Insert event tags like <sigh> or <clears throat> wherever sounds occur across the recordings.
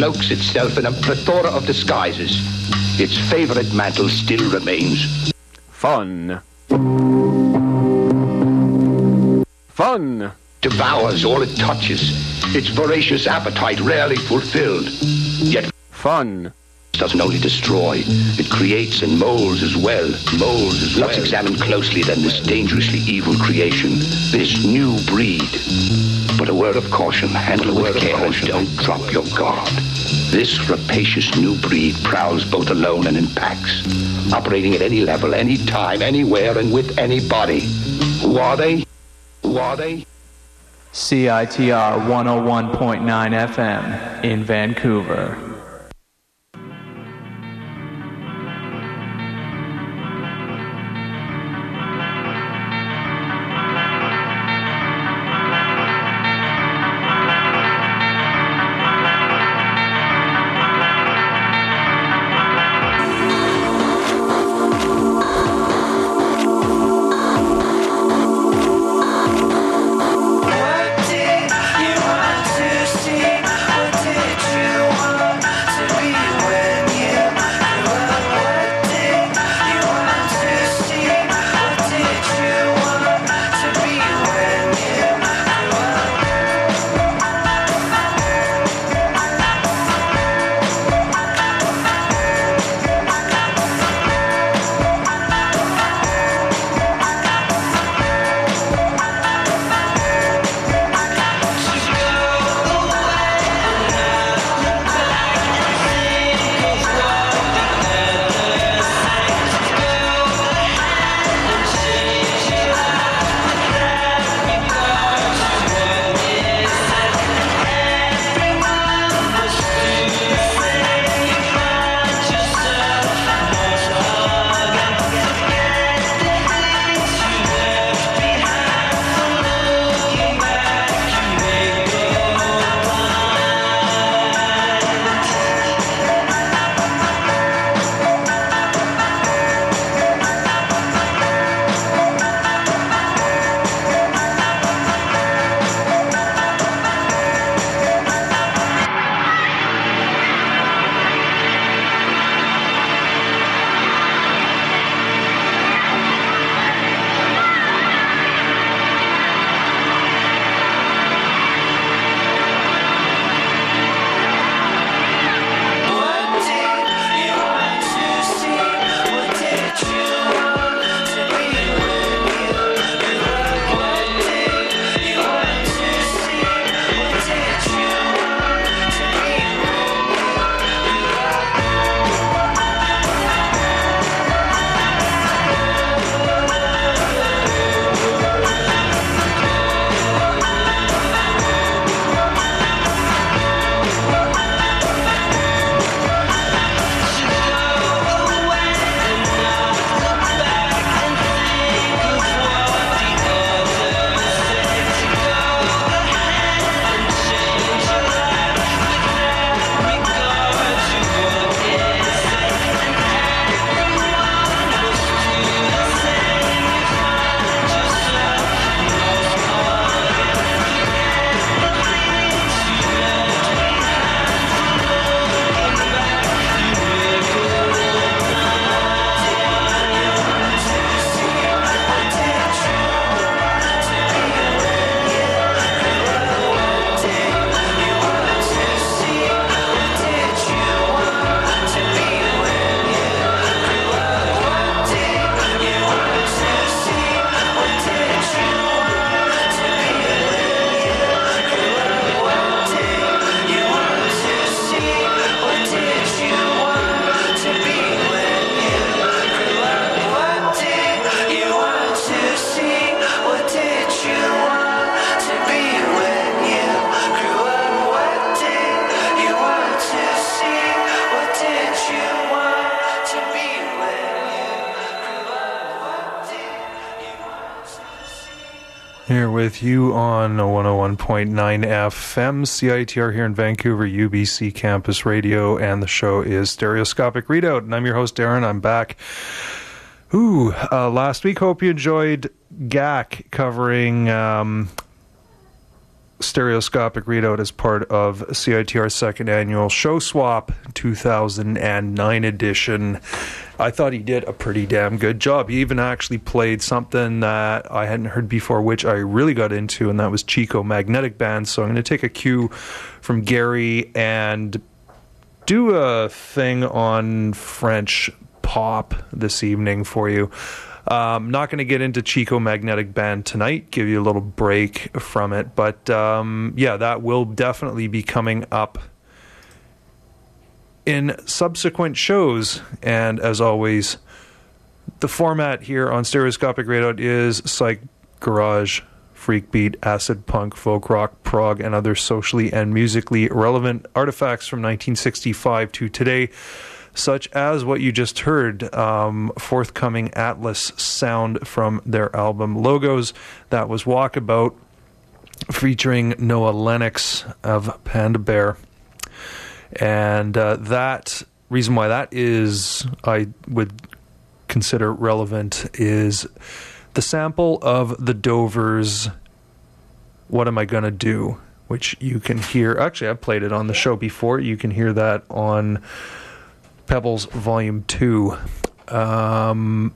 cloaks itself in a plethora of disguises. Its favorite mantle still remains. Fun. Fun. Devours all it touches. Its voracious appetite rarely fulfilled. Yet Fun. Doesn't only destroy, it creates and molds as well. Molds as well. Let's examine closely then this dangerously evil creation, this new breed. But a word of caution, handle it with care and don't drop your guard. This rapacious new breed prowls both alone and in packs, operating at any level, any time, anywhere, and with anybody. Who are they? Who are they? CITR 101.9 FM in Vancouver. On 101.9 FM, CITR here in Vancouver, UBC Campus Radio, and the show is Stereoscopic Readout. And I'm your host, Darren. I'm back. Ooh, uh, last week, hope you enjoyed GAC covering um, stereoscopic readout as part of CITR's second annual show swap 2009 edition. I thought he did a pretty damn good job. He even actually played something that I hadn't heard before, which I really got into, and that was Chico Magnetic Band. So I'm going to take a cue from Gary and do a thing on French pop this evening for you. Um, not going to get into Chico Magnetic Band tonight, give you a little break from it. But um, yeah, that will definitely be coming up in subsequent shows. And as always, the format here on Stereoscopic Radio is Psych Garage, Freak Beat, Acid Punk, Folk Rock, Prog, and other socially and musically relevant artifacts from 1965 to today such as what you just heard, um, forthcoming Atlas sound from their album Logos. That was Walkabout, featuring Noah Lennox of Panda Bear. And uh, that reason why that is, I would consider relevant, is the sample of the Dovers. What am I gonna do? Which you can hear. Actually, I've played it on the show before. You can hear that on Pebbles Volume 2. Um,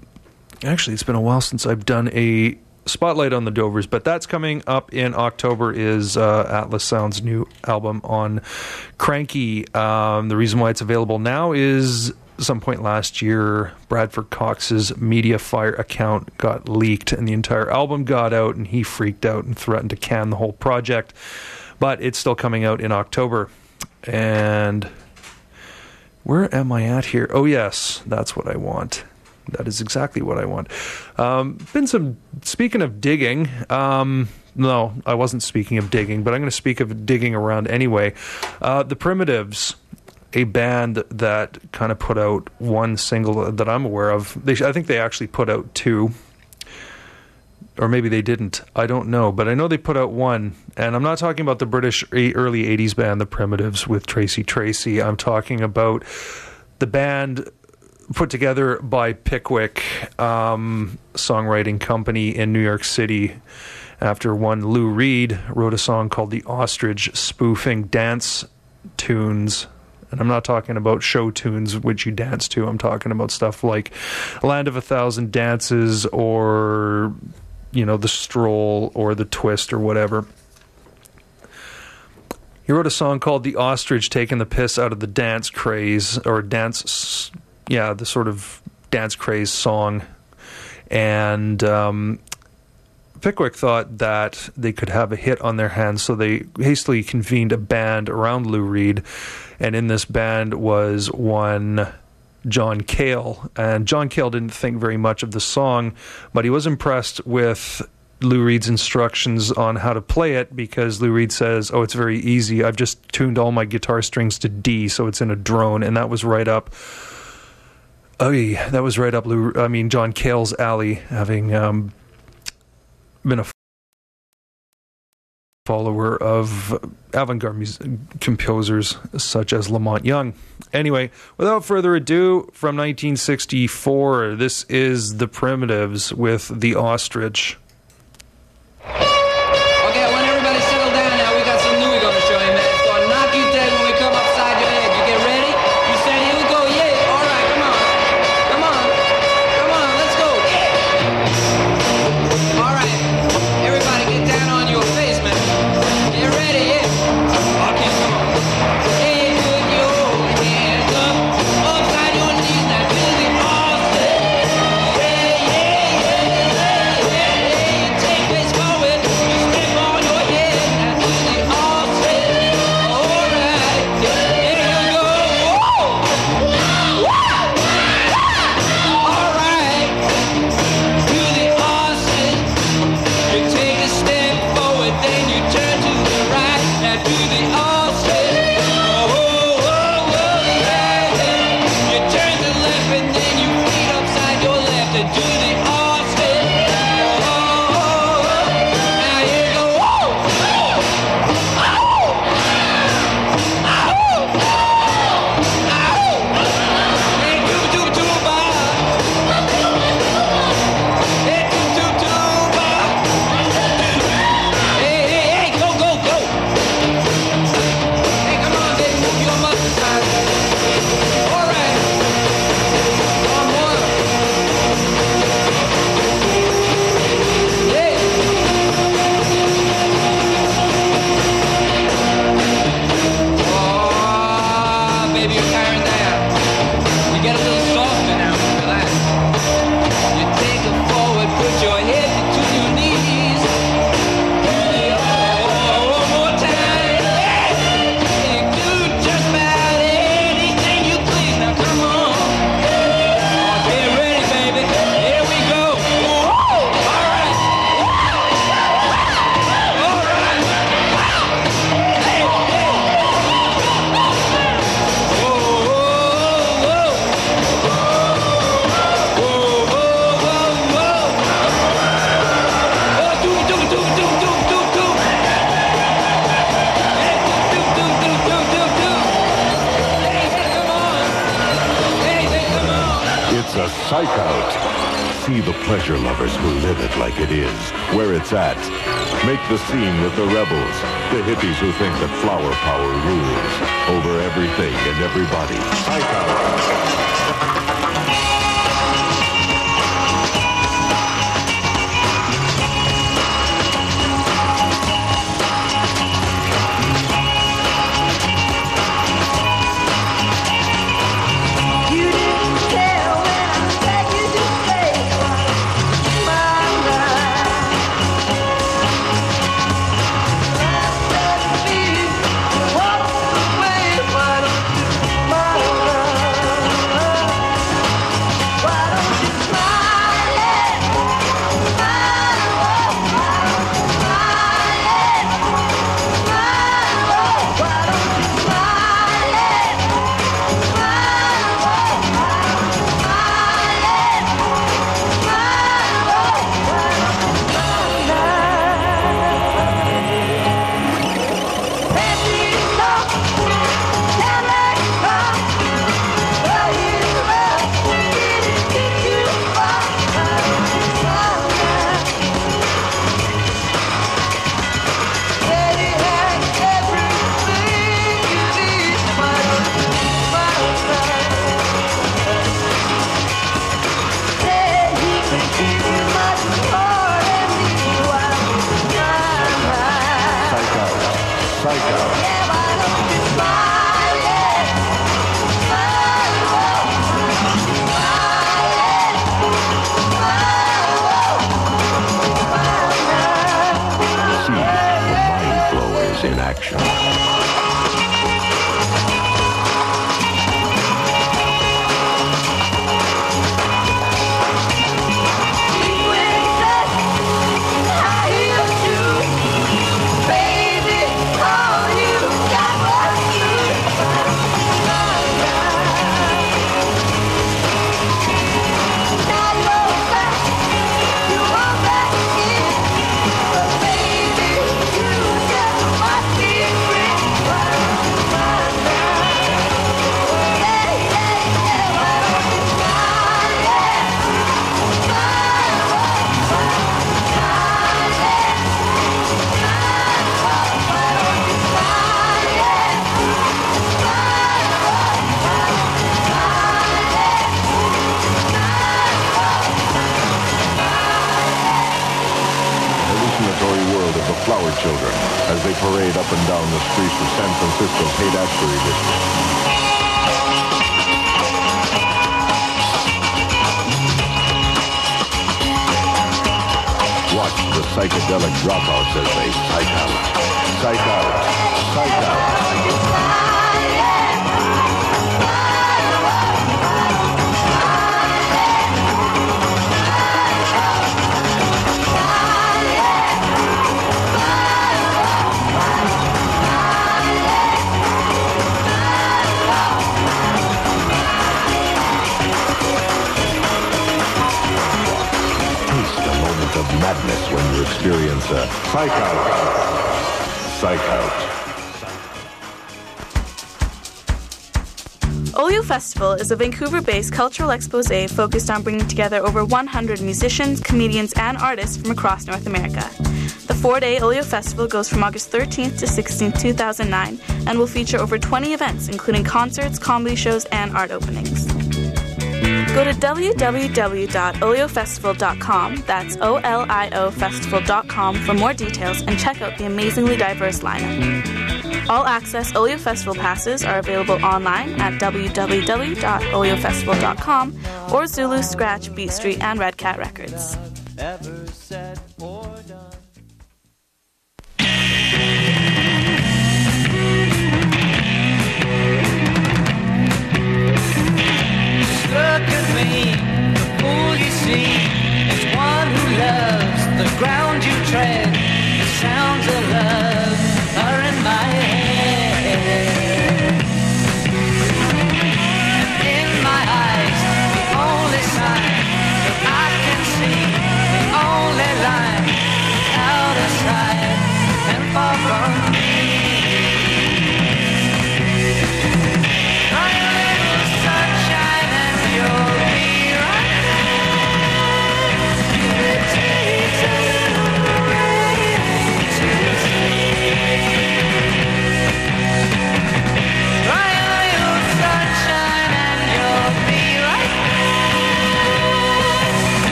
actually, it's been a while since I've done a spotlight on the Dovers, but that's coming up in October. Is uh, Atlas Sound's new album on Kranky? Um, the reason why it's available now is some point last year, Bradford Cox's Mediafire account got leaked, and the entire album got out, and he freaked out and threatened to can the whole project. But it's still coming out in October, and where am I at here? Oh, yes, that's what I want. That is exactly what I want. Um, been some, speaking of digging, um, no, I wasn't speaking of digging, but I'm going to speak of digging around anyway. Uh, the Primitives, a band that kind of put out one single that I'm aware of. They, I think they actually put out two or maybe they didn't. I don't know, but I know they put out one. And I'm not talking about the British early 80s band, The Primitives, with Tracy Tracy. I'm talking about the band put together by Pickwick um, Songwriting Company in New York City. After one, Lou Reed wrote a song called The Ostrich, spoofing dance tunes and I'm not talking about show tunes which you dance to. I'm talking about stuff like Land of a Thousand Dances or you know, the stroll or the twist or whatever. He wrote a song called The Ostrich Taking the Piss Out of the Dance Craze, or dance, yeah, the sort of dance craze song. And um, Pickwick thought that they could have a hit on their hands, so they hastily convened a band around Lou Reed. And in this band was one John Cale. And John Cale didn't think very much of the song, but he was impressed with Lou Reed's instructions on how to play it because Lou Reed says, "Oh, it's very easy. I've just tuned all my guitar strings to D, so it's in a drone." And that was right up. Oh, yeah, that was right up Lou. I mean, John Cale's alley, having um, been a follower of avant-garde music composers such as La Monte Young. Anyway, without further ado, from 1964, this is The Primitives with The Ostrich. Scene with the rebels, the hippies who think that flower power rules over everything and everybody. Psych Out. Psychedelic dropouts as they psych out, psych out, psych out. Madness when you experience a psych out. Psych out. Olio Festival is a Vancouver based cultural expose focused on bringing together over 100 musicians, comedians, and artists from across North America. The four day Olio Festival goes from August 13th to 16th, 2009, and will feature over 20 events, including concerts, comedy shows, and art openings. Go to www.oliofestival.com, that's O L I O festival.com, for more details and check out the amazingly diverse lineup. All access Olio Festival passes are available online at www.oliofestival.com or Zulu, Scratch, Beat Street, and Red Cat Records. look at me, the fool you see is one who loves the ground you tread. The sounds of love are in my head. And in my eyes, the only sign that I can see, the only line out of sight and far from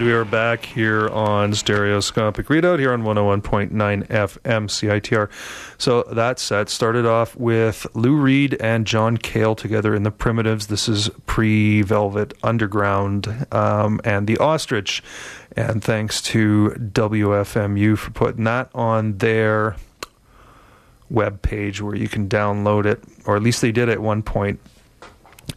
we are back here on Stereoscopic Readout here on 101.9 FM CITR. So that set started off with Lou Reed and John Cale together in the Primitives. This is pre Velvet Underground um, and the Ostrich. And thanks to WFMU for putting that on their web page where you can download it, or at least they did at one point.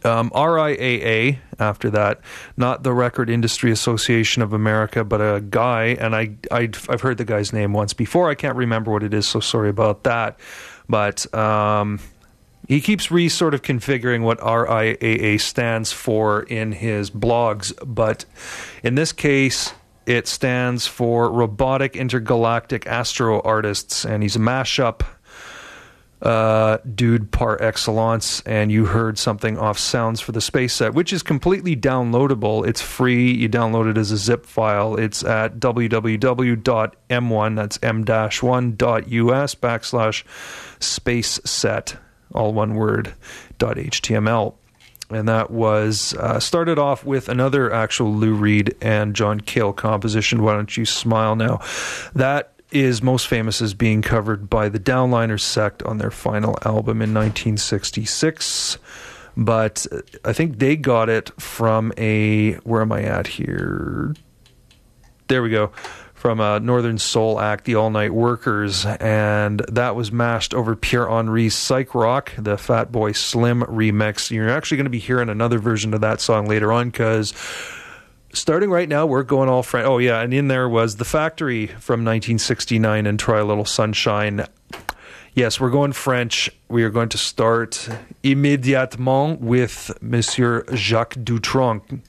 Um, RIAA after that, not the Record Industry Association of America, but a guy, and I, i have heard the guy's name once before. I can't remember what it is, so sorry about that. But um, he keeps re sort of configuring what RIAA stands for in his blogs, but in this case, it stands for Robotic Intergalactic Astro Artists, and he's a mashup uh, dude par excellence, and you heard something off Sounds for the Space Set, which is completely downloadable. It's free. You download it as a zip file. It's at www.m1, that's m-1.us backslash space set, all one word, dot html. And that was uh, started off with another actual Lou Reed and John Cale composition. Why don't you smile now? That is most famous as being covered by the Downliners sect on their final album in 1966. But uh, I think they got it from a. Where am I at here? There we go. From a Northern Soul act, the All Night Workers, and that was mashed over Pierre Henry's Psych Rock, the Fatboy Slim remix. You're actually going to be hearing another version of that song later on because starting right now, we're going all French. Oh yeah, and in there was the Factory from 1969 and Try a Little Sunshine. Yes, we're going French. We are going to start immédiatement with Monsieur Jacques Dutronc.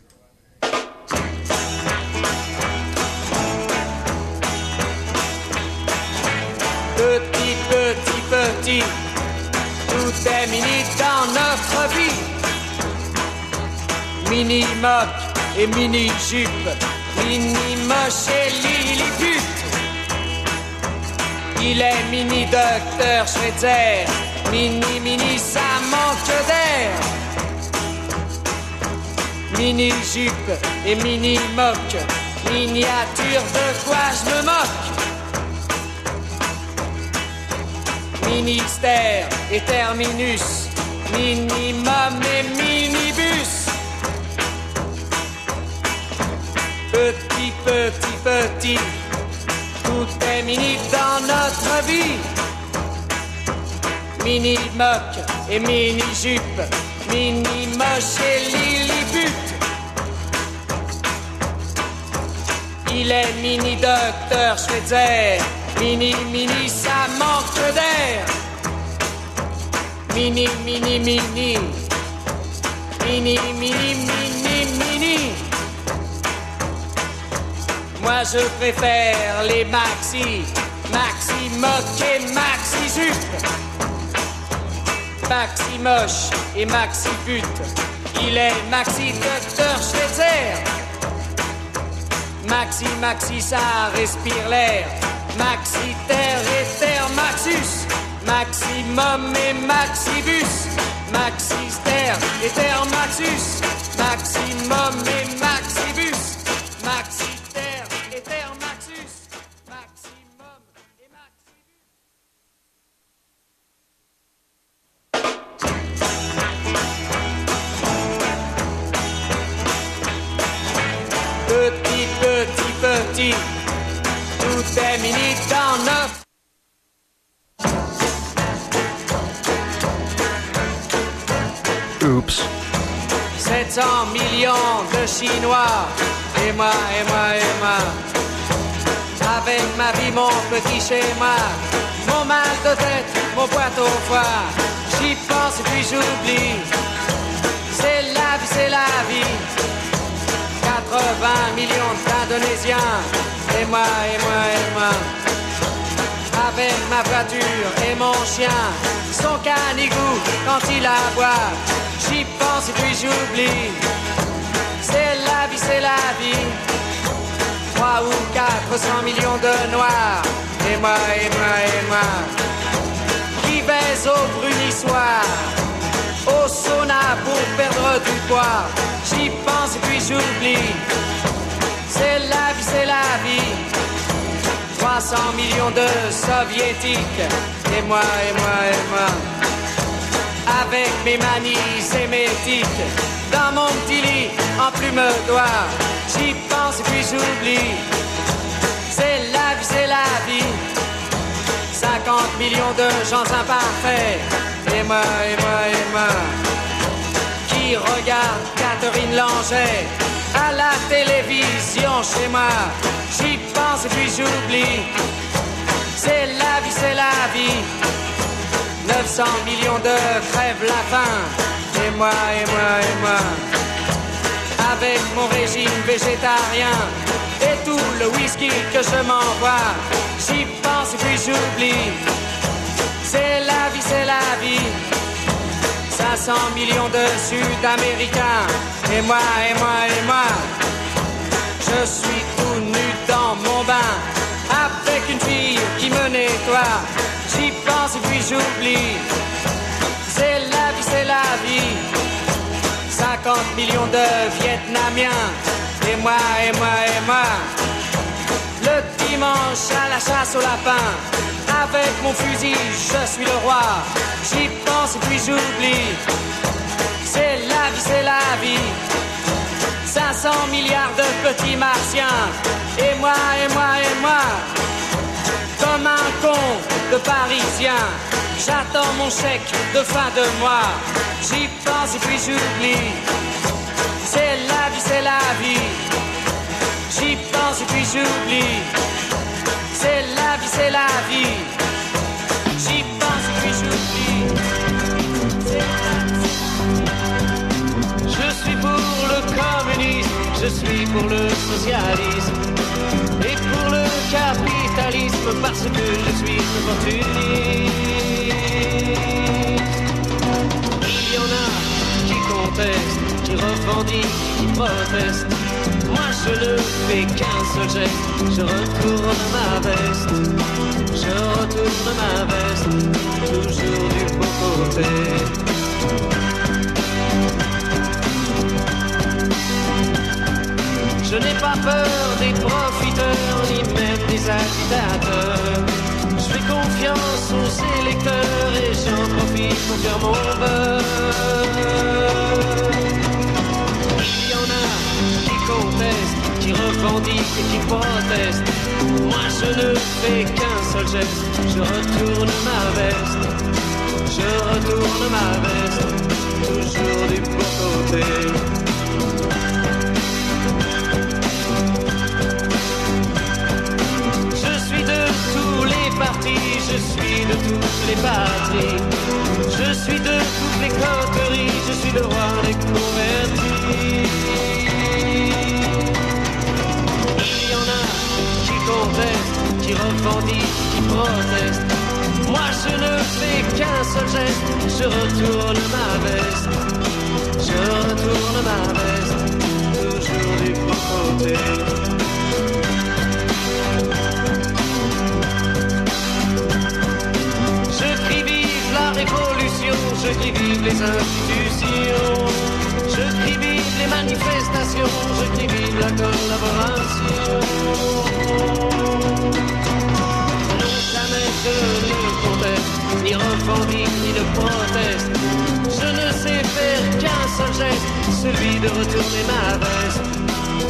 Petit, petit, petit, tout est mini dans notre vie. Mini moque et mini jupe, mini moche et lilliput. Il est mini docteur Schweitzer, mini mini ça manque d'air. Mini jupe et mini moque, miniature de quoi je me moque? Ministère et terminus, minimum et minibus. Petit, petit, petit, tout est mini dans notre vie. Mini moque et mini jupe, mini moche et lilliput. Il est mini docteur Schweitzer, mini mini ça manque d'air. Mini mini mini, mini mini mini mini. Moi je préfère les maxi, maxi moque et maxi jupe. Maxi moche et maxi pute. Il est maxi docteur Schweitzer. Maxi, maxi, ça respire l'air. Maxi, terre et terre, maxus. Maximum et maxibus. Maxi, terre et terre, maxus. Maximum et maxibus. Mon petit schéma, mon mal de tête, mon boîte au foie. J'y pense et puis j'oublie. C'est la vie, c'est la vie. 80 millions d'Indonésiens, et moi, et moi, et moi. Avec ma voiture et mon chien, son canigou quand il aboie. J'y pense et puis j'oublie. C'est la vie, c'est la vie. 3 ou 400 millions de noirs. Et moi, et moi, et moi. Qui baise au brunissoir. Au sauna pour perdre du poids. J'y pense et puis j'oublie. C'est la vie, c'est la vie. 300 millions de soviétiques. Et moi, et moi, et moi. Avec mes manies sémétiques. Dans mon petit lit, en plume d'oie. J'y pense et puis j'oublie. C'est la vie, c'est la vie. 50 millions de gens imparfaits. Et moi, et moi, et moi. Qui regarde Catherine Langer à la télévision chez moi. J'y pense et puis j'oublie. C'est la vie, c'est la vie. 900 millions de crèvent la faim. Et moi, et moi, et moi. Avec mon régime végétarien et tout le whisky que je m'envoie. J'y pense puis j'oublie. C'est la vie, c'est la vie. 500 millions de Sud-Américains. Et moi, et moi, et moi. Je suis tout nu j'oublie. C'est la vie, c'est la vie. 50 millions de Vietnamiens. Et moi, et moi, et moi. Le dimanche à la chasse au lapin. Avec mon fusil, je suis le roi. J'y pense et puis j'oublie. C'est la vie, c'est la vie. 500 milliards de petits martiens. Et moi, et moi, et moi. Comme un con de parisien. J'attends mon chèque de fin de mois. J'y pense et puis j'oublie. C'est la vie, c'est la vie. J'y pense et puis j'oublie. C'est la vie, c'est la vie. J'y pense et puis j'oublie. Je suis pour le communisme, je suis pour le socialisme et pour le capitalisme parce que je suis opportuniste. Il y en a qui contestent, qui revendiquent, qui protestent. Moi je ne fais qu'un seul geste, je retourne ma veste, je retourne ma veste, toujours du bon côté. Je n'ai pas peur des profiteurs, ni même des agitateurs. Je fais confiance aux électeurs et j'en profite pour faire mon beurre. Il y en a qui contestent, qui revendiquent et qui protestent. Moi je ne fais qu'un seul geste, je retourne ma veste. Je retourne ma veste, toujours du bon côté. Je suis de toutes les patries. Je suis de toutes les coteries, je suis le roi des convertis. Il y en a qui contestent, qui revendiquent, qui protestent. Moi je ne fais qu'un seul geste, je retourne ma veste. Je retourne ma veste, toujours du bon. Je crie les institutions, je crie les manifestations, je crie la collaboration. Non, jamais je ne conteste, ni revendique, ni ne proteste. Je ne sais faire qu'un seul geste, celui de retourner ma veste,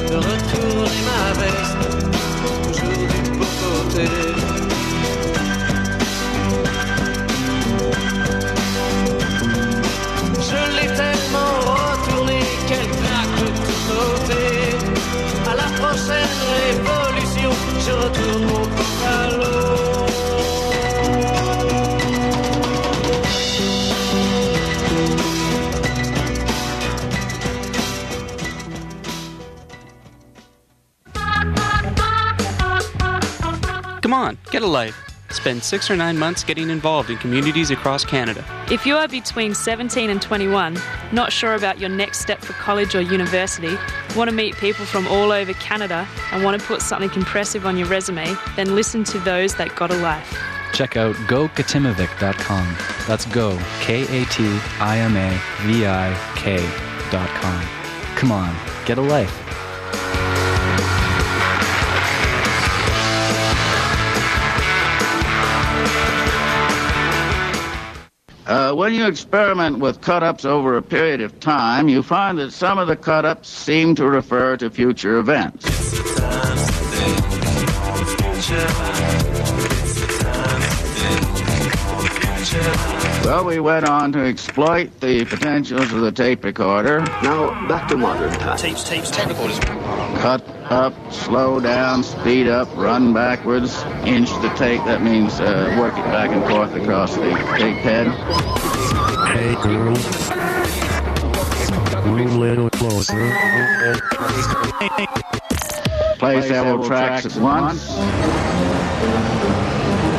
de retourner ma veste, Spend six or nine months getting involved in communities across Canada. If you are between 17 and 21, not sure about your next step for college or university, want to meet people from all over Canada, and want to put something impressive on your resume, then listen to those that got a life. Check out gokatimavik.com. That's go, K A T I M A V I K dot com. Come on, get a life. Uh, when you experiment with cut-ups over a period of time, you find that some of the cut-ups seem to refer to future events. Well, we went on to exploit the potentials of the tape recorder. Now, back to modern times. Tapes, tapes, tape recorders. Cut up, slow down, speed up, run backwards, inch the tape. That means uh, work it back and forth across the tape head. Hey girl. Move a little closer. Play several tracks at once.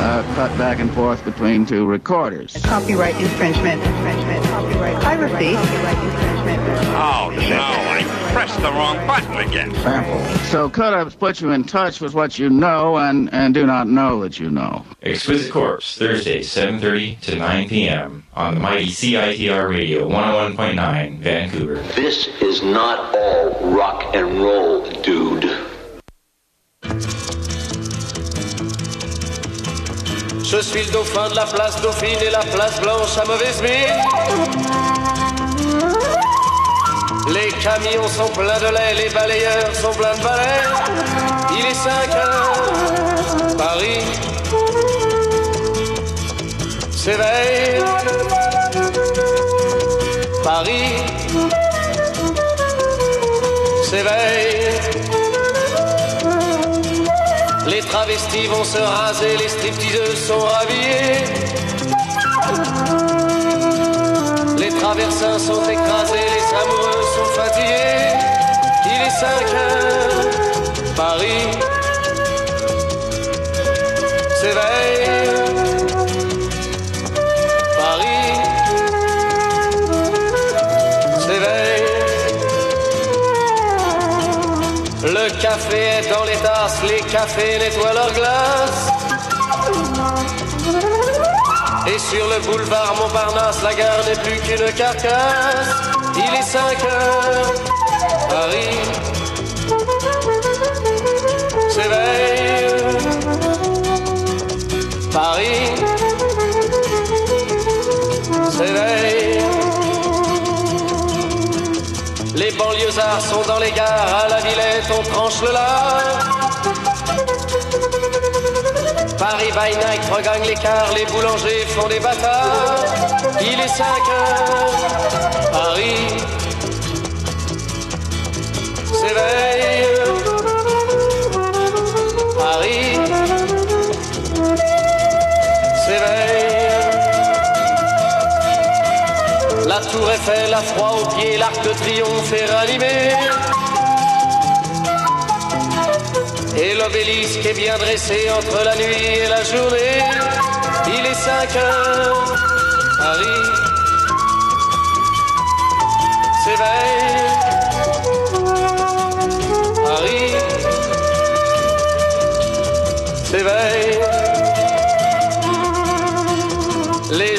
Uh, cut back and forth between two recorders. Copyright infringement, infringement, copyright piracy, copyright infringement. Oh, no, I pressed the wrong button again. Sample. So cut-ups put you in touch with what you know and, and do not know that you know. Exquisite Corpse, Thursday, 7.30 to 9 p.m. on the mighty CITR Radio 101.9, Vancouver. This is not all rock and roll, dude. Je suis le dauphin de la place Dauphine et la place Blanche à mauvaise mine. Les camions sont pleins de lait, les balayeurs sont pleins de balais. Il est 5 heures, Paris s'éveille. Paris s'éveille. Travestis vont se raser, les stripteaseuses sont rhabillées. Les traversins sont écrasés, les amoureux sont fatigués. Il est 5 heures, Paris s'éveille. Café est dans les tasses, les cafés nettoient leurs glaces. Et sur le boulevard Montparnasse, la gare n'est plus qu'une carcasse. Il est 5 heures, Paris s'éveille. Paris s'éveille. Banlieusards sont dans les gares, à la Villette on tranche le lard. Paris by night regagne l'écart, les boulangers font des bâtards. Il est 5 heures, Paris s'éveille. La tour Eiffel a froid aux pieds, l'arc de triomphe est ranimé. Et l'obélisque est bien dressé entre la nuit et la journée. Il est 5 heures, Paris s'éveille. Paris s'éveille.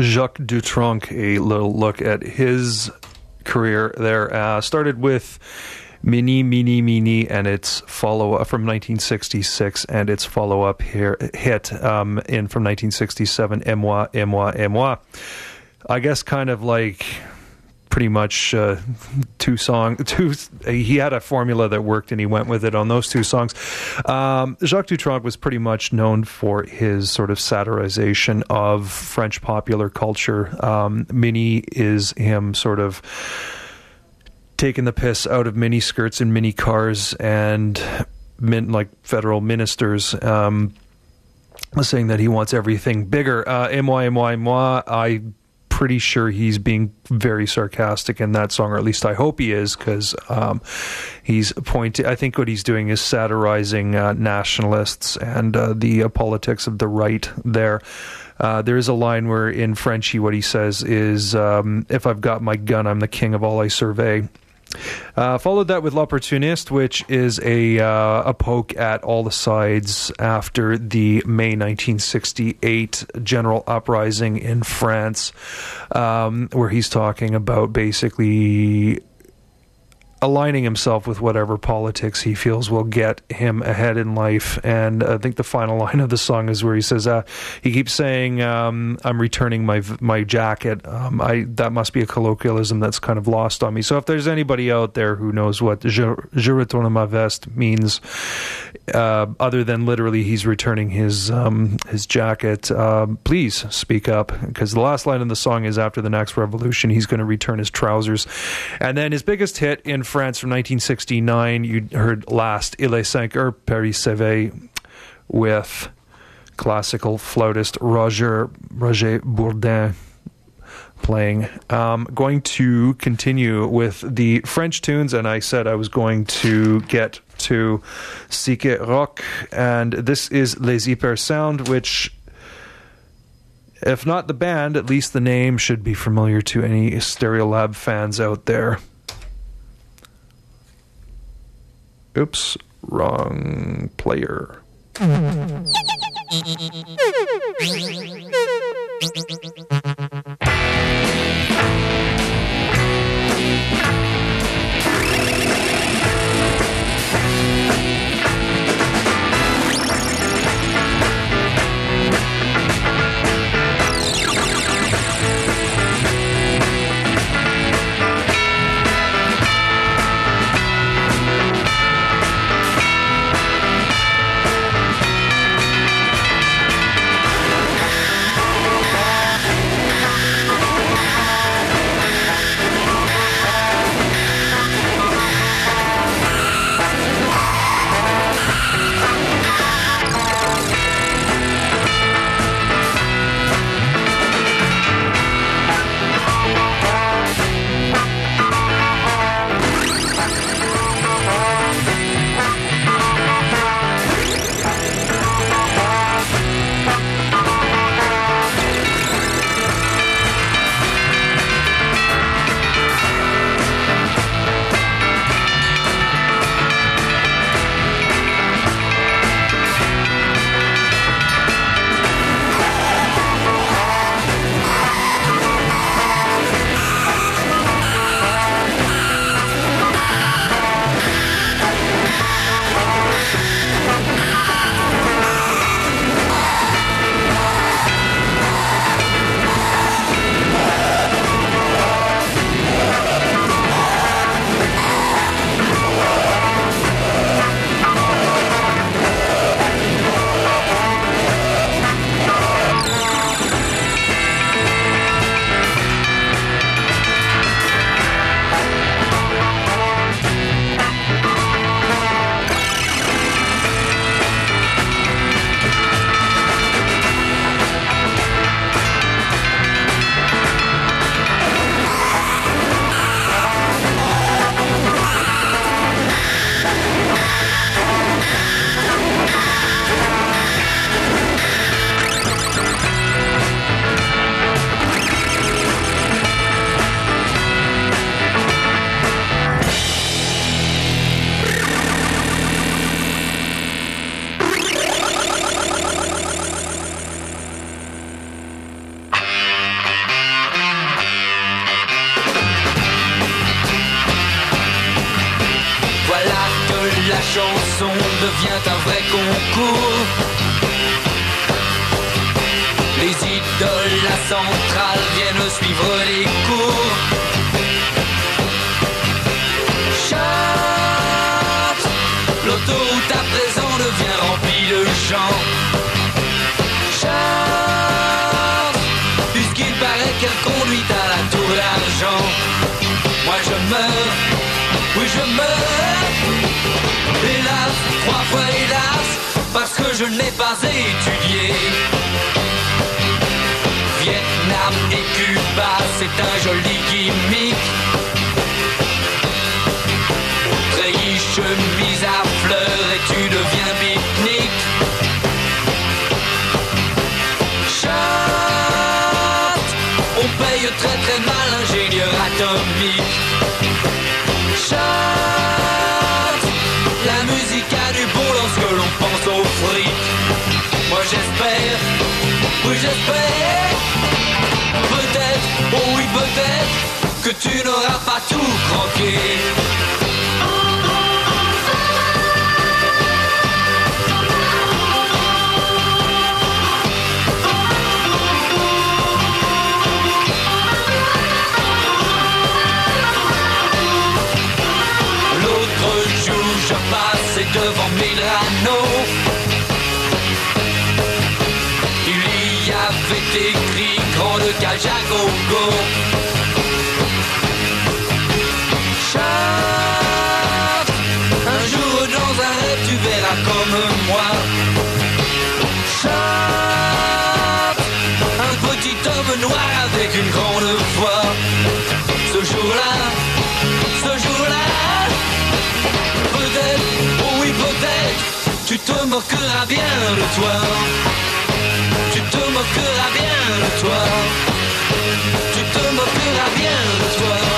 Jacques Dutronc, a little look at his career there. Uh, started with Mini, Mini, Mini, and its follow up from 1966, and its follow up here hit um, in from 1967, Moi, Moi, Moi. I guess kind of like pretty much uh, two song <laughs> two he had a formula that worked and he went with it on those two songs. Um, jacques dutronc was pretty much known for his sort of satirization of french popular culture. Um, mini is him sort of taking the piss out of mini skirts and mini cars and min- like federal ministers um, saying that he wants everything bigger. Uh, moi moi moi i pretty sure he's being very sarcastic in that song, or at least I hope he is, because um, he's pointing. I think what he's doing is satirizing uh, nationalists and uh, the uh, politics of the right there. Uh, there is a line where in Frenchy, what he says is, um, "If I've got my gun, I'm the king of all I survey." Uh, followed that with L'Opportuniste, which is a uh, a poke at all the sides after the May 1968 general uprising in France, um, where he's talking about basically aligning himself with whatever politics he feels will get him ahead in life. And I think the final <laughs> line of the song is where he says, uh, he keeps saying, um, "I'm returning my my jacket." Um, I that must be a colloquialism that's kind of lost on me. So if there's anybody out there who knows what "je, je retourne ma veste" means, uh, other than literally he's returning his um, his jacket, um, please speak up because the last line of the song is after the next revolution, he's going to return his trousers, and then his biggest hit in France from 1969, you heard last Il est cinq heures Paris s'éveille with classical flautist Roger Roger Bourdin playing. Um, going to continue with the French tunes, and I said I was going to get to Psyche Rock, and this is Les Yper-Sound, which. If not the band, at least the name should be familiar to any Stereolab fans out there. Oops, wrong player. <laughs> j'espère Peut-être, oh oui peut-être Que tu n'auras pas tout croqué. voyage un jour dans un rêve tu verras comme moi. Chaf, un petit homme noir avec une grande foi. Ce jour-là, ce jour-là, peut-être, oh oui peut-être, tu te moqueras bien de toi. Tu te moqueras bien de toi. Tu te moqueras bien de toi.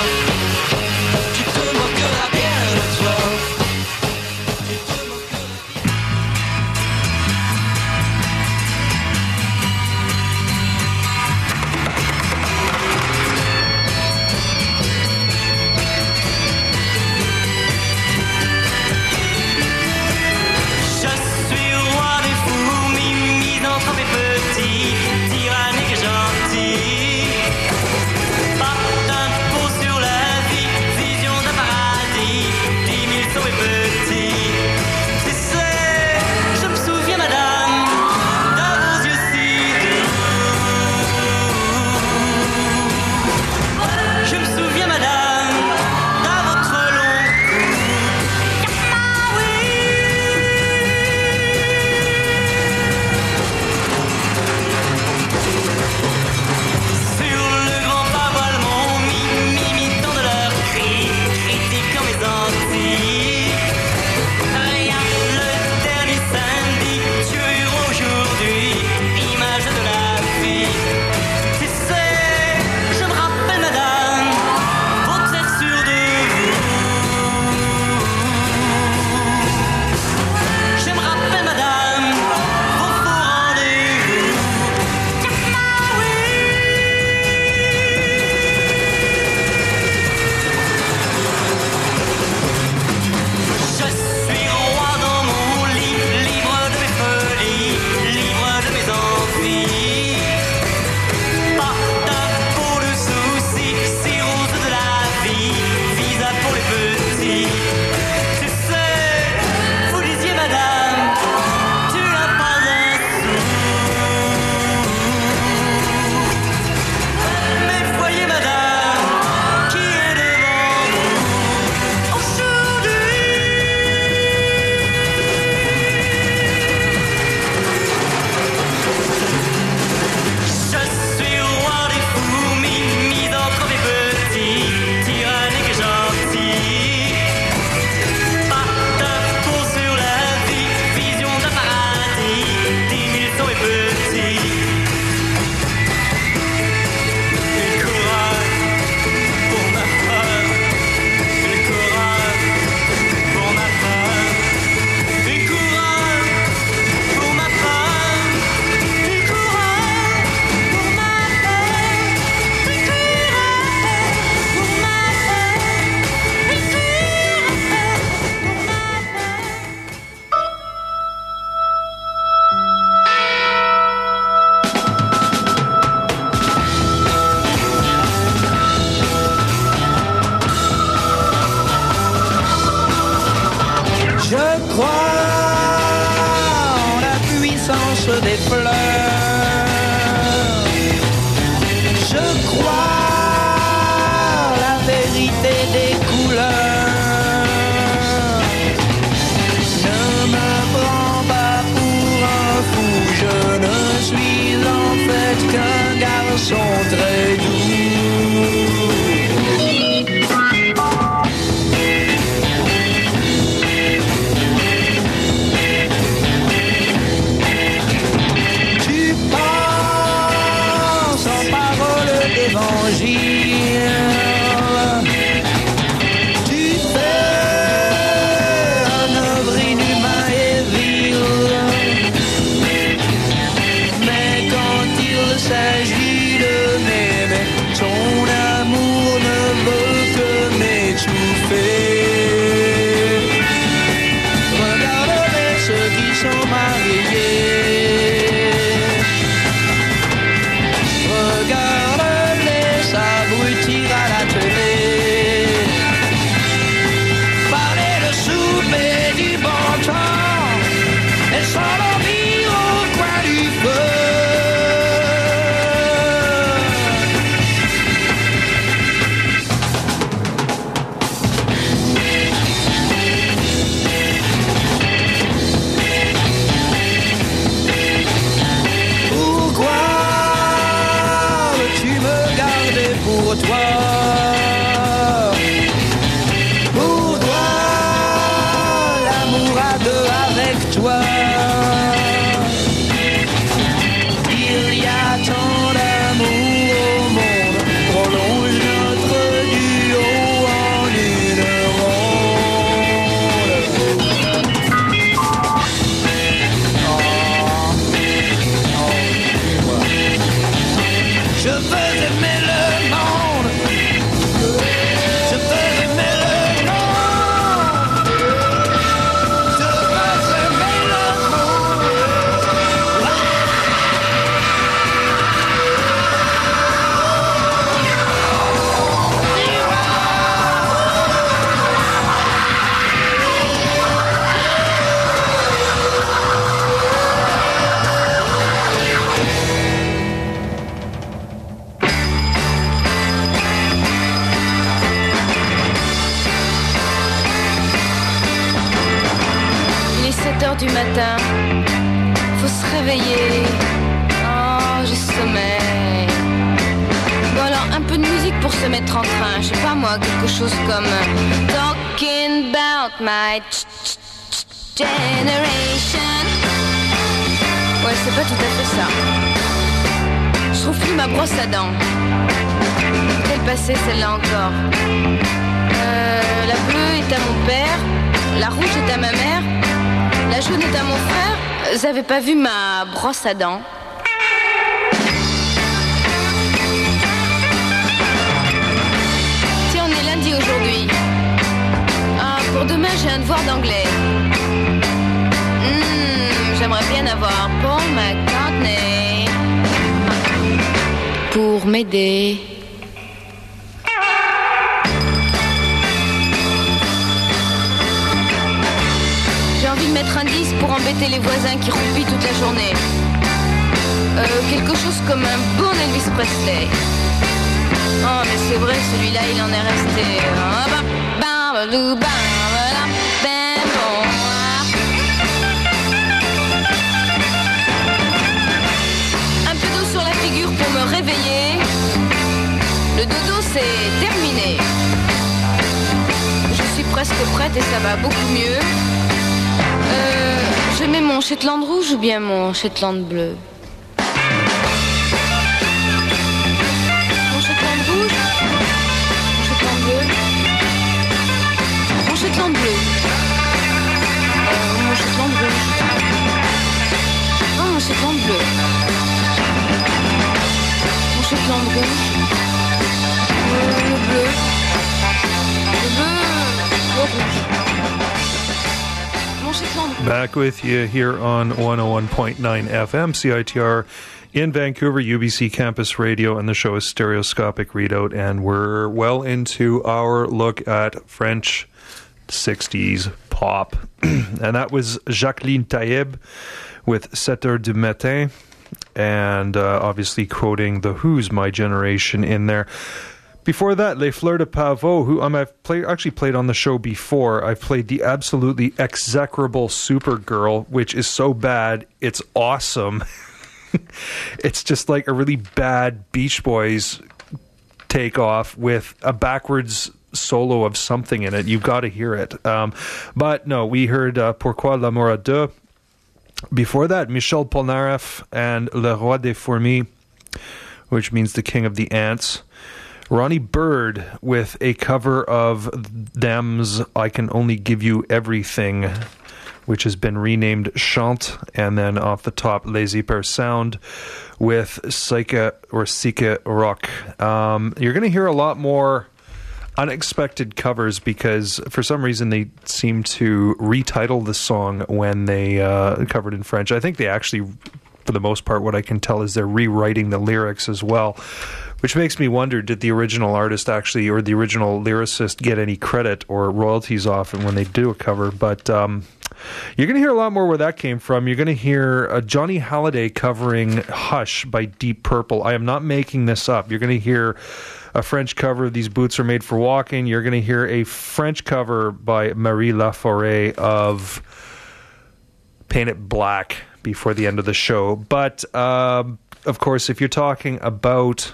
Brosse Tiens, on est lundi aujourd'hui. Ah, pour demain, j'ai un devoir d'anglais. Hmm, J'aimerais bien avoir Paul McCartney pour m'aider. Comme un bon Elvis Presley. Oh, mais c'est vrai, celui-là, il en est resté. Là, ben. Un peu d'eau sur la figure pour me réveiller. Le dodo, c'est terminé. Je suis presque prête et ça va beaucoup mieux. Euh, je mets mon Shetland rouge ou bien mon Shetland bleu? Back with you here on 101.9 FM, CITR in Vancouver, UBC Campus Radio, and the show is Stereoscopic Readout, and we're well into our look at French 60s pop. <clears throat> and that was Jacqueline Taïeb with 7 heures du matin, and uh, obviously quoting The Who's My Generation in there. Before that, Les Fleurs de Pavot, who um, I've played, actually played on the show before. I've played the absolutely execrable Supergirl, which is so bad, it's awesome. <laughs> it's just like a really bad Beach Boys takeoff with a backwards solo of something in it. You've got to hear it. Um, but no, we heard uh, Pourquoi l'amour à deux. Before that, Michel Polnareff and Le Roi des Fourmis, which means the King of the Ants. Ronnie Bird with a cover of them's I Can Only Give You Everything, which has been renamed Chante, and then off the top, Les Yper-Sound with Psyche or Sika Rock. Um, you're going to hear a lot more unexpected covers because for some reason they seem to retitle the song when they uh, covered in French. I think they actually, for the most part, what I can tell is they're rewriting the lyrics as well. Which makes me wonder: Did the original artist actually, or the original lyricist, get any credit or royalties off when they do a cover? But um, you're going to hear a lot more where that came from. You're going to hear uh, Johnny Hallyday covering "Hush" by Deep Purple. I am not making this up. You're going to hear a French cover of "These Boots Are Made for Walking." You're going to hear a French cover by Marie Laforêt of "Paint It Black" before the end of the show. But um, of course, if you're talking about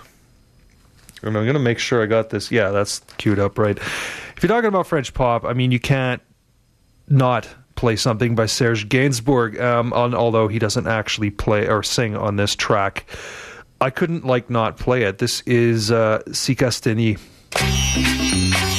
I'm going to make sure I got this. Yeah, that's queued up right. If you're talking about French pop, I mean, you can't not play something by Serge Gainsbourg, um, on, although he doesn't actually play or sing on this track. I couldn't like not play it. This is uh, Psychasténie. trop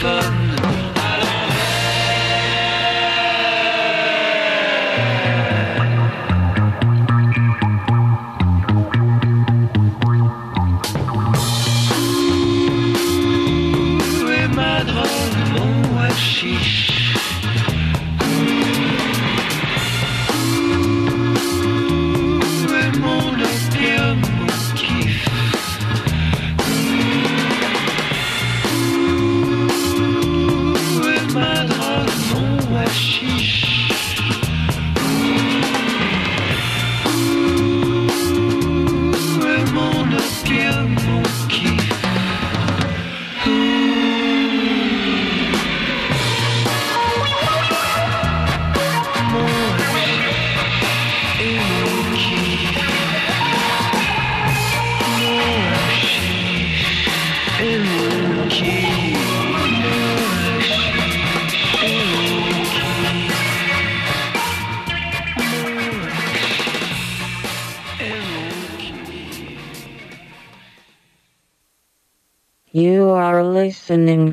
for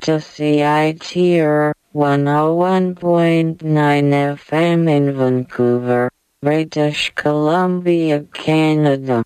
to CITR 101.9 FM in Vancouver, British Columbia, Canada.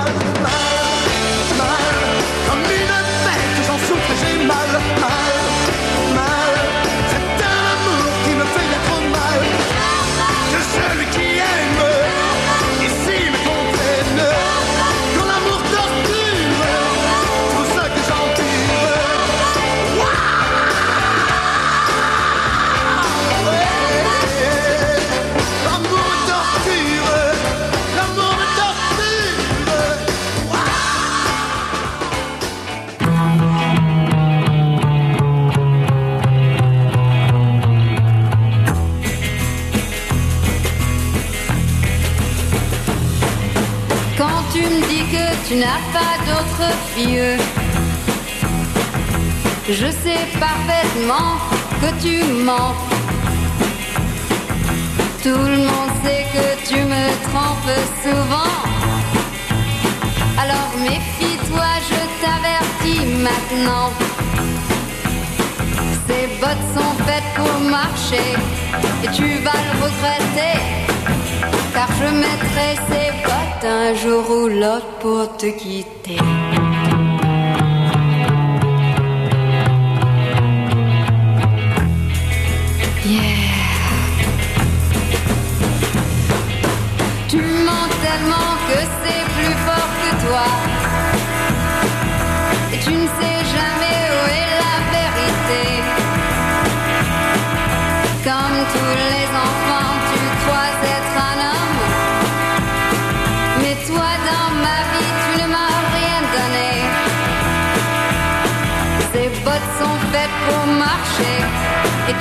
je sais parfaitement que tu mens. Tout le monde sait que tu me trompes souvent. Alors méfie-toi, je t'avertis maintenant. Ces bottes sont faites pour marcher et tu vas le regretter. Car je mettrai ces bottes un jour ou l'autre pour te quitter.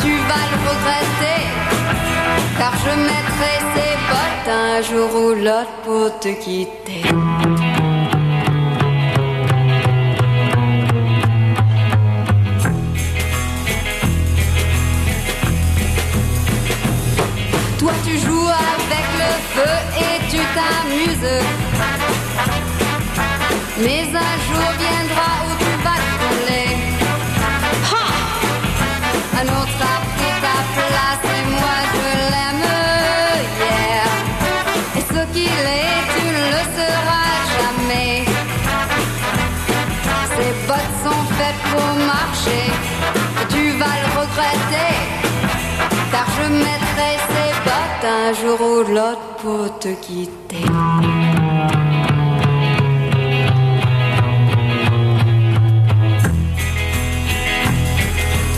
Tu vas le regretter. Car je mettrai ces bottes un jour ou l'autre pour te quitter. Toi tu joues avec le feu et tu t'amuses. Mais un jour viendra où l'autre pour te quitter.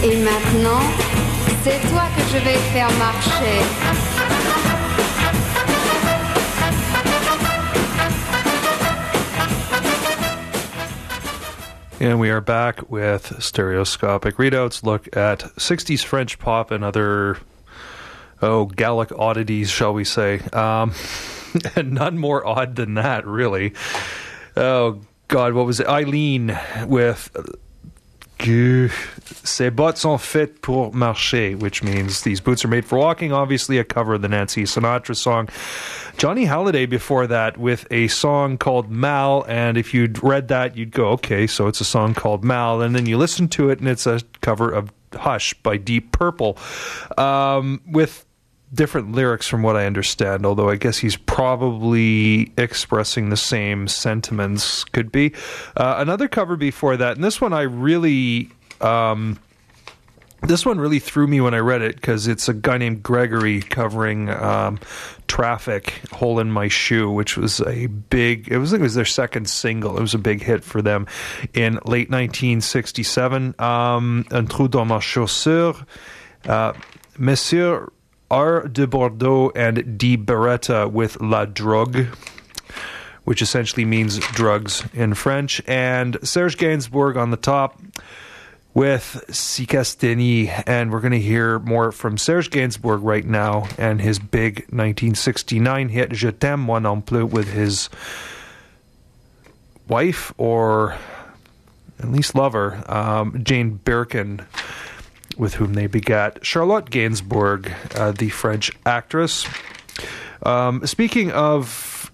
Et maintenant, c'est toi que je vais faire marcher. And we are back with stereoscopic readouts. Look at 60s French pop and other, oh, Gallic oddities, shall we say. Um, <laughs> and none more odd than that, really. Oh, God, what was it? Eileen with ces bottes sont faites pour marcher, which means these boots are made for walking. Obviously, a cover of the Nancy Sinatra song. Johnny Hallyday before that with a song called Mal, and if you'd read that, you'd go, okay, so it's a song called Mal, and then you listen to it, and it's a cover of Hush by Deep Purple, um, with different lyrics from what I understand, although I guess he's probably expressing the same sentiments, could be. Uh, another cover before that, and this one I really. Um, this one really threw me when I read it because it's a guy named Gregory covering um, "Traffic," "Hole in My Shoe," which was a big. It was it was their second single. It was a big hit for them in late 1967. Um, "Un trou dans ma chaussure," uh, "Monsieur R. de Bordeaux," and "Di Beretta" with "La Drogue." Which essentially means drugs in French, and Serge Gainsbourg on the top with Psychasténie, and we're going to hear more from Serge Gainsbourg right now and his big 1969 hit Je t'aime moi non plus with his wife or at least lover, um, Jane Birkin, with whom they begat Charlotte Gainsbourg, uh, the French actress. Um, speaking of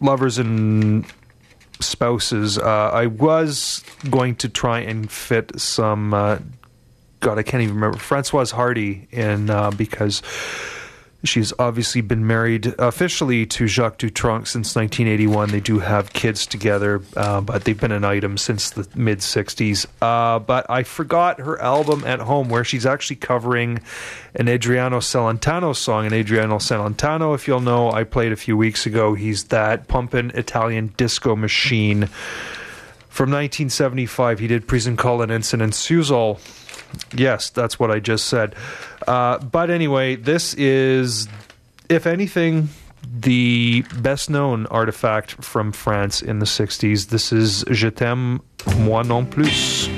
lovers and spouses, uh, I was going to try and fit some. Uh, God, I can't even remember Francoise Hardy in uh, because she's obviously been married officially to Jacques Dutronc since 1981. They do have kids together, uh, but they've been an item since the mid 60s. Uh, but I forgot her album at home where she's actually covering an Adriano Celentano song. And Adriano Celentano, if you'll know, I played a few weeks ago. He's that pumping Italian disco machine. From 1975, he did Prisencolinensinainciusol. Yes, that's what I just said. Uh, but anyway, this is, if anything, the best known artifact from France in the 60s. This is Je t'aime moi non plus.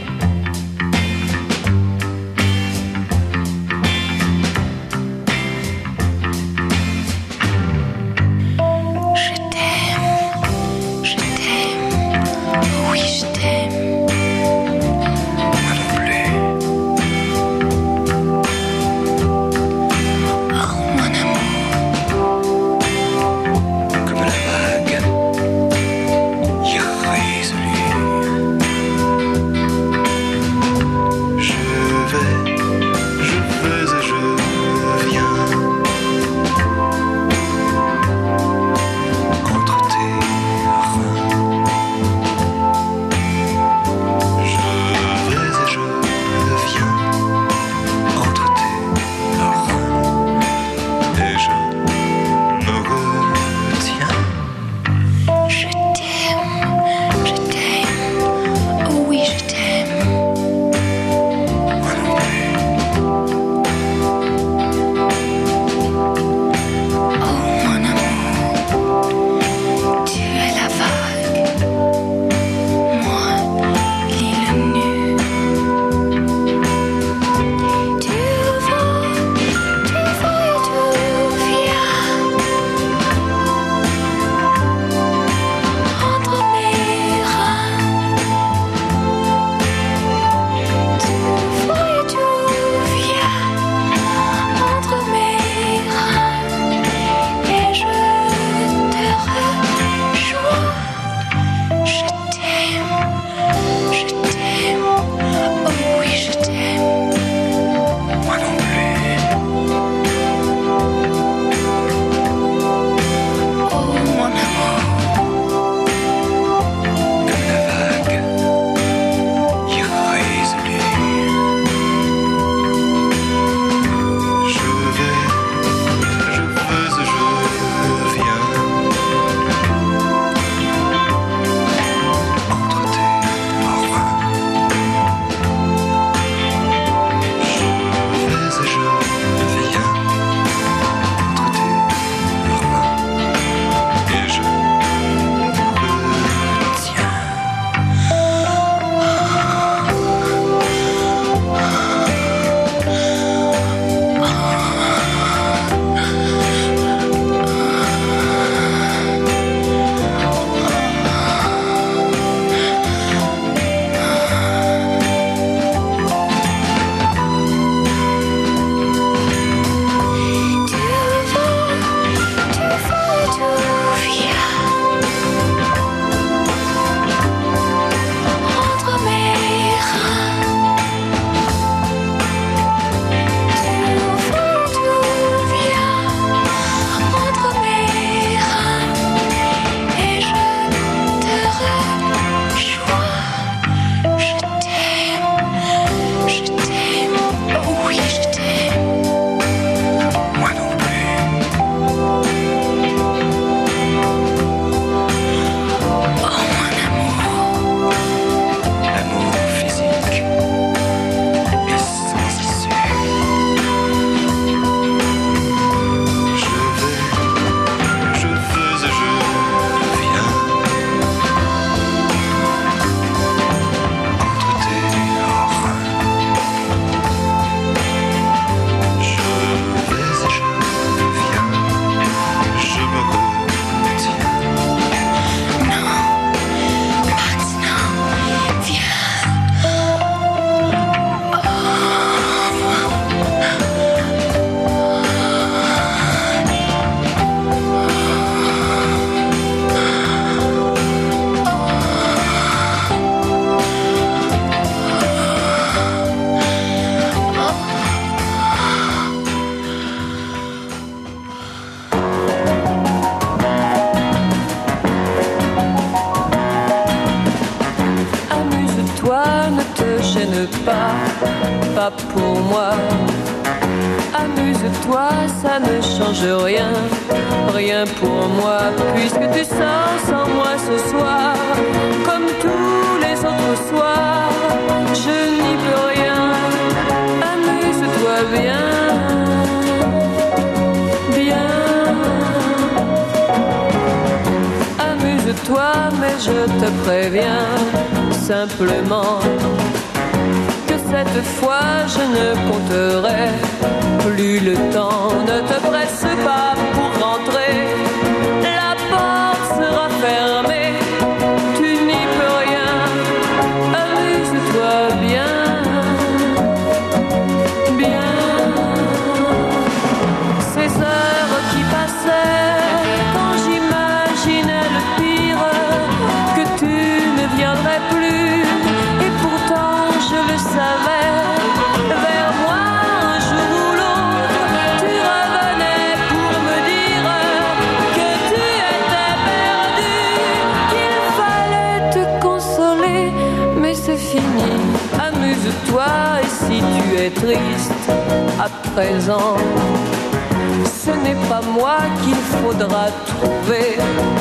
faudra trouver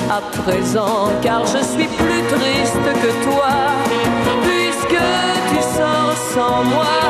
à présent, car je suis plus triste que toi, puisque tu sors sans moi.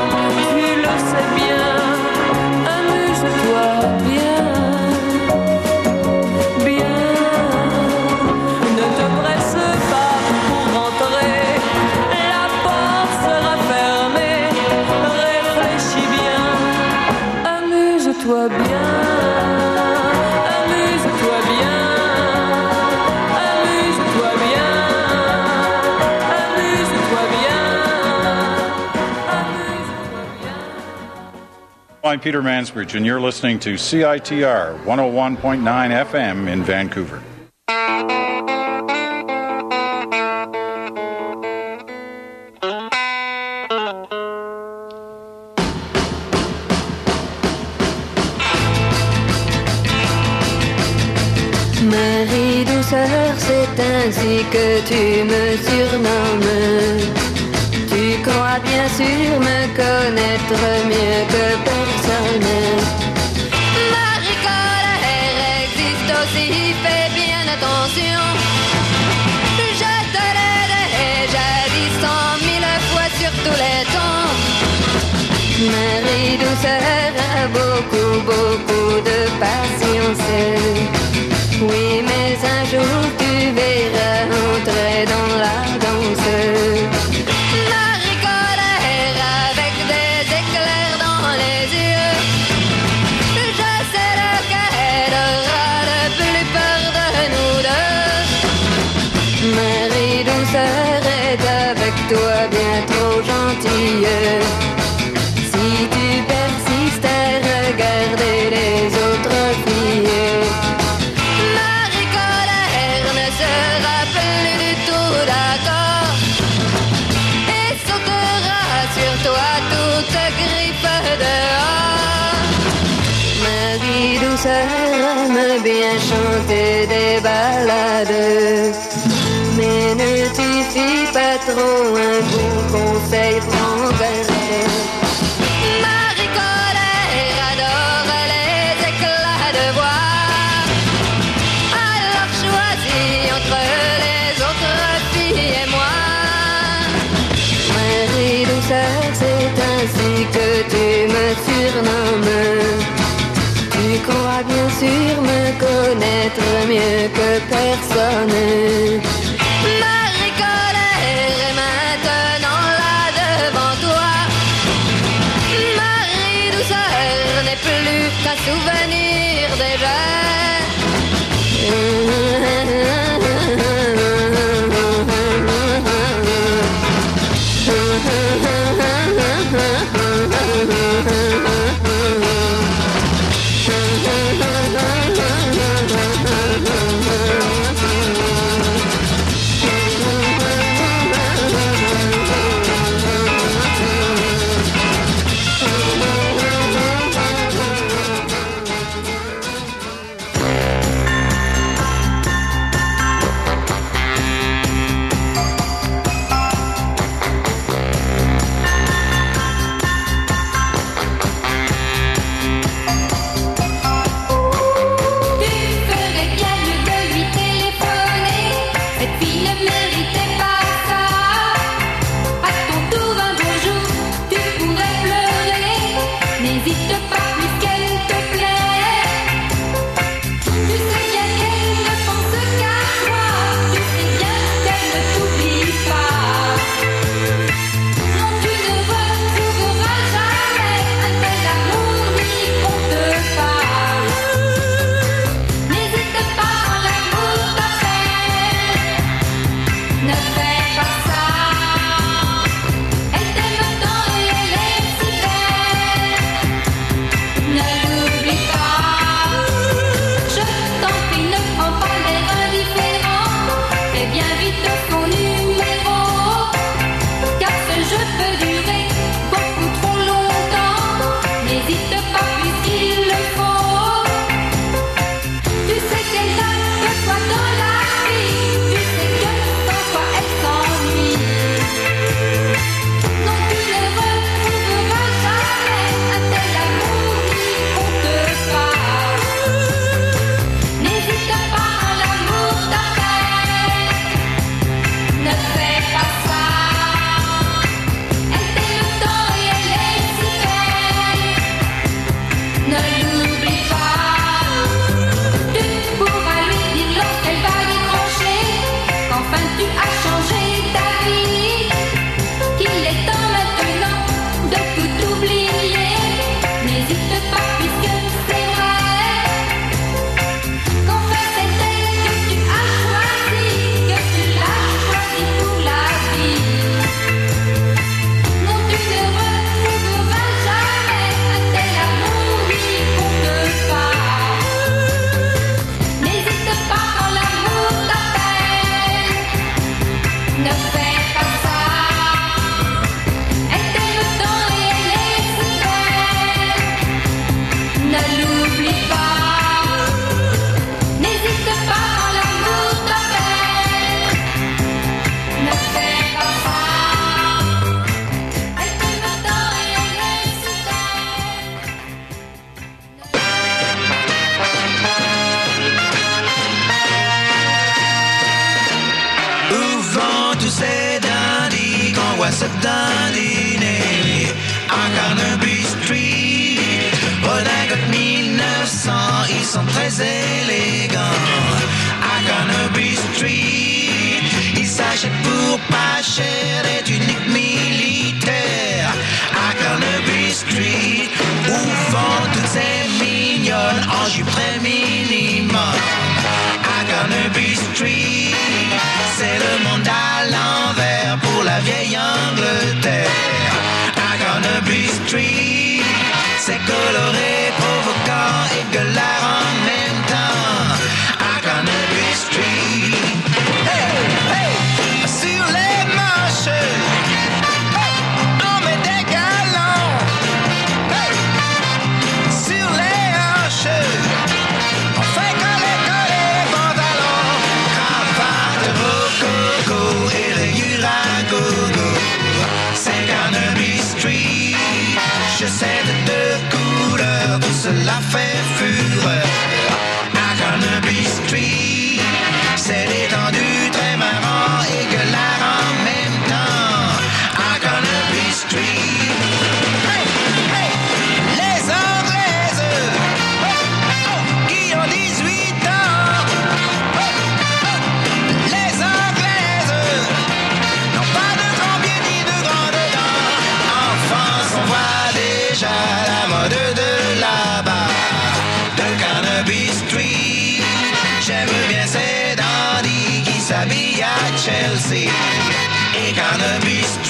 I'm Peter Mansbridge, and you're listening to CITR 101.9 FM in Vancouver. si douce, bien chanter des balades. Mais ne t'y fie pas trop, un bon conseil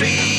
Carnaby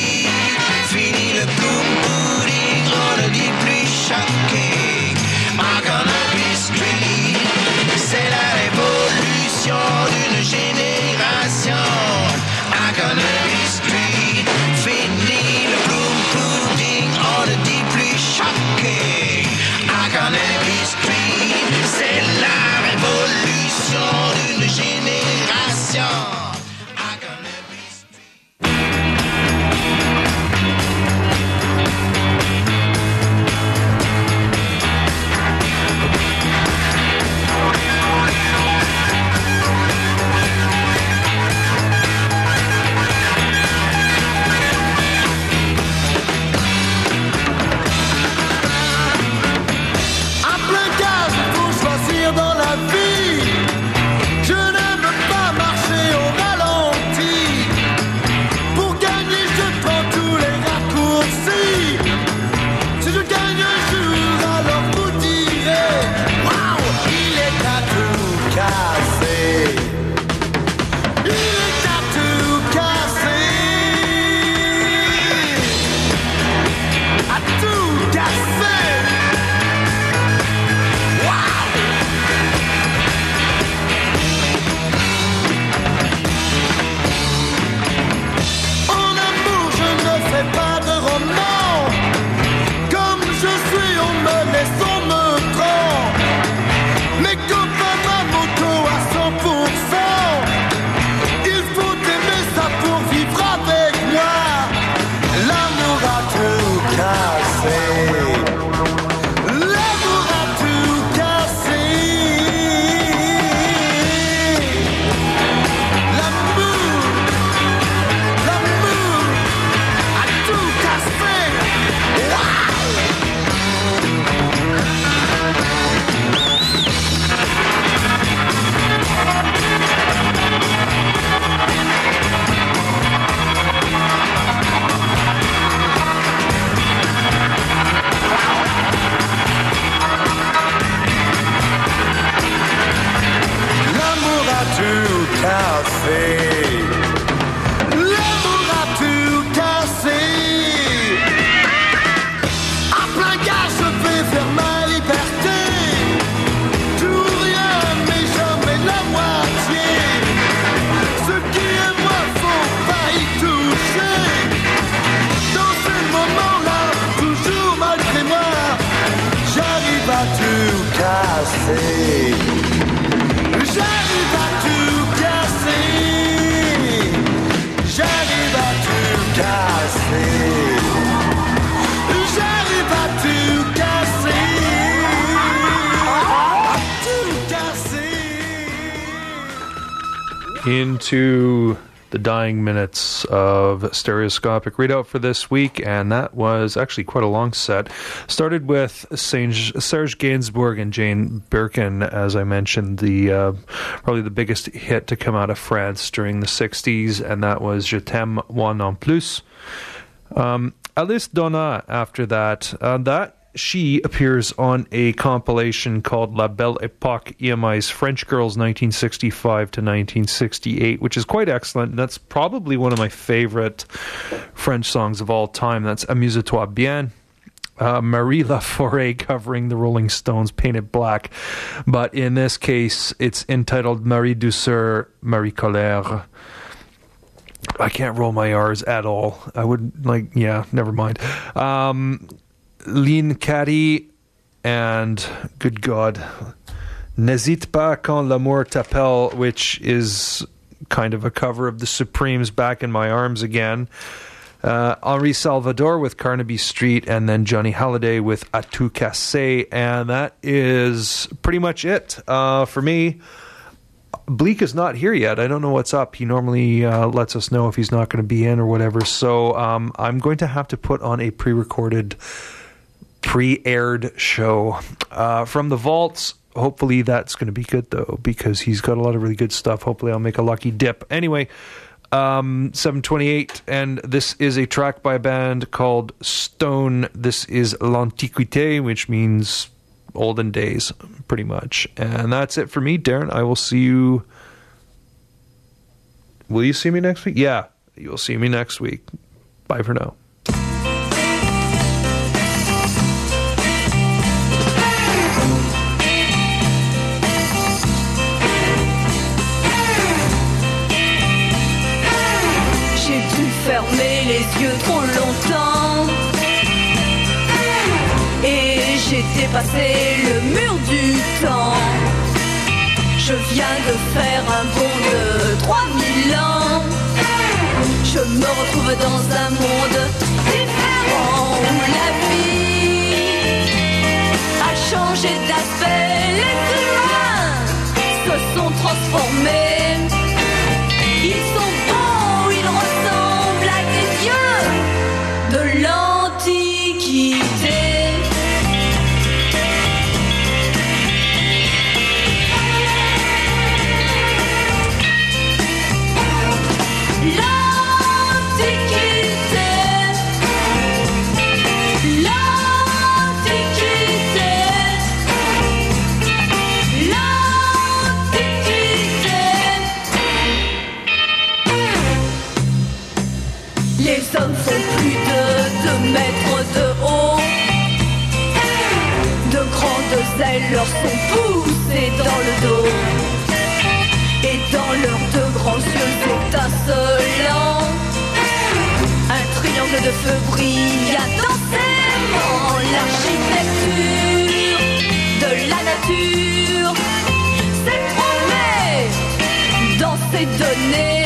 into the dying minutes of stereoscopic readout for this week, and that was actually quite a long set. Started with Serge, Gainsbourg and Jane Birkin, as I mentioned, the uh, probably the biggest hit to come out of France during the '60s, and that was "Je t'aime moi non plus." Um, Alice Donna after that. Uh, that she appears on a compilation called La Belle Époque EMI's French Girls 1965 to 1968, which is quite excellent. And that's probably one of my favorite French songs of all time. That's Amuse-toi bien. Uh, Marie Laforêt covering the Rolling Stones Painted Black. But in this case, it's entitled Marie Douceur, Marie Colère. I can't roll my R's at all. I would like, yeah, never mind. Um, Lean Caddy and good God, N'hésite pas quand l'amour t'appelle, which is kind of a cover of the Supremes Back in My Arms Again. Uh, Henri Salvador with Carnaby Street, and then Johnny Hallyday with A tout cassé, and that is pretty much it uh, for me. Bleak is not here yet. I don't know what's up. He normally uh, lets us know if he's not going to be in or whatever. So um, I'm going to have to put on a pre-recorded, pre-aired show uh, from the vaults. Hopefully that's going to be good though, because he's got a lot of really good stuff. Hopefully I'll make a lucky dip. Anyway, um, 728, and this is a track by a band called Stone. This is L'Antiquité, which means olden days, pretty much. And that's it for me, Darren. I will see you. Will you see me next week? Yeah, you'll see me next week. Bye for now. Les yeux trop longtemps. Et j'ai dépassé le mur du temps. Je viens de faire un bond de 3000 ans. Je me retrouve dans un monde différent Où la vie a changé d'aspect. Les humains se sont transformés sont poussées dans le dos. Et dans leurs deux grands yeux étincelants, un triangle de feu brille intensément. L'architecture nature. C'est promet dans ces données.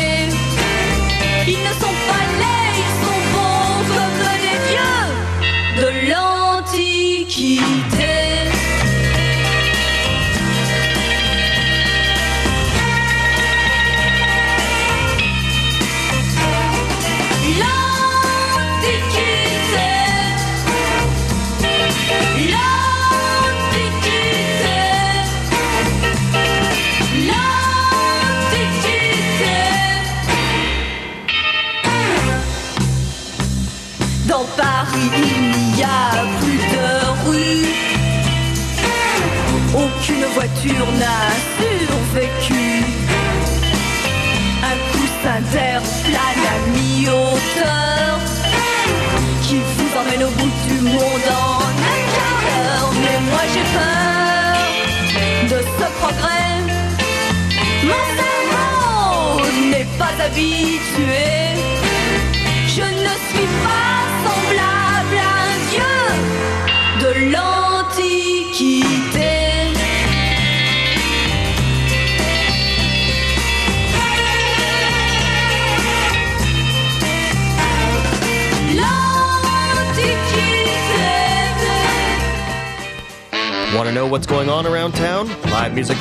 Voiture n'a survécu. Un coussin d'air plane à mi-hauteur qui vous emmène au bout du monde en un quart d'heure. Mais moi j'ai peur de ce progrès. Mon cerveau n'est pas habitué. Je ne suis pas semblable à un dieu de l'Antiquité. Want to know what's going on around town? Live music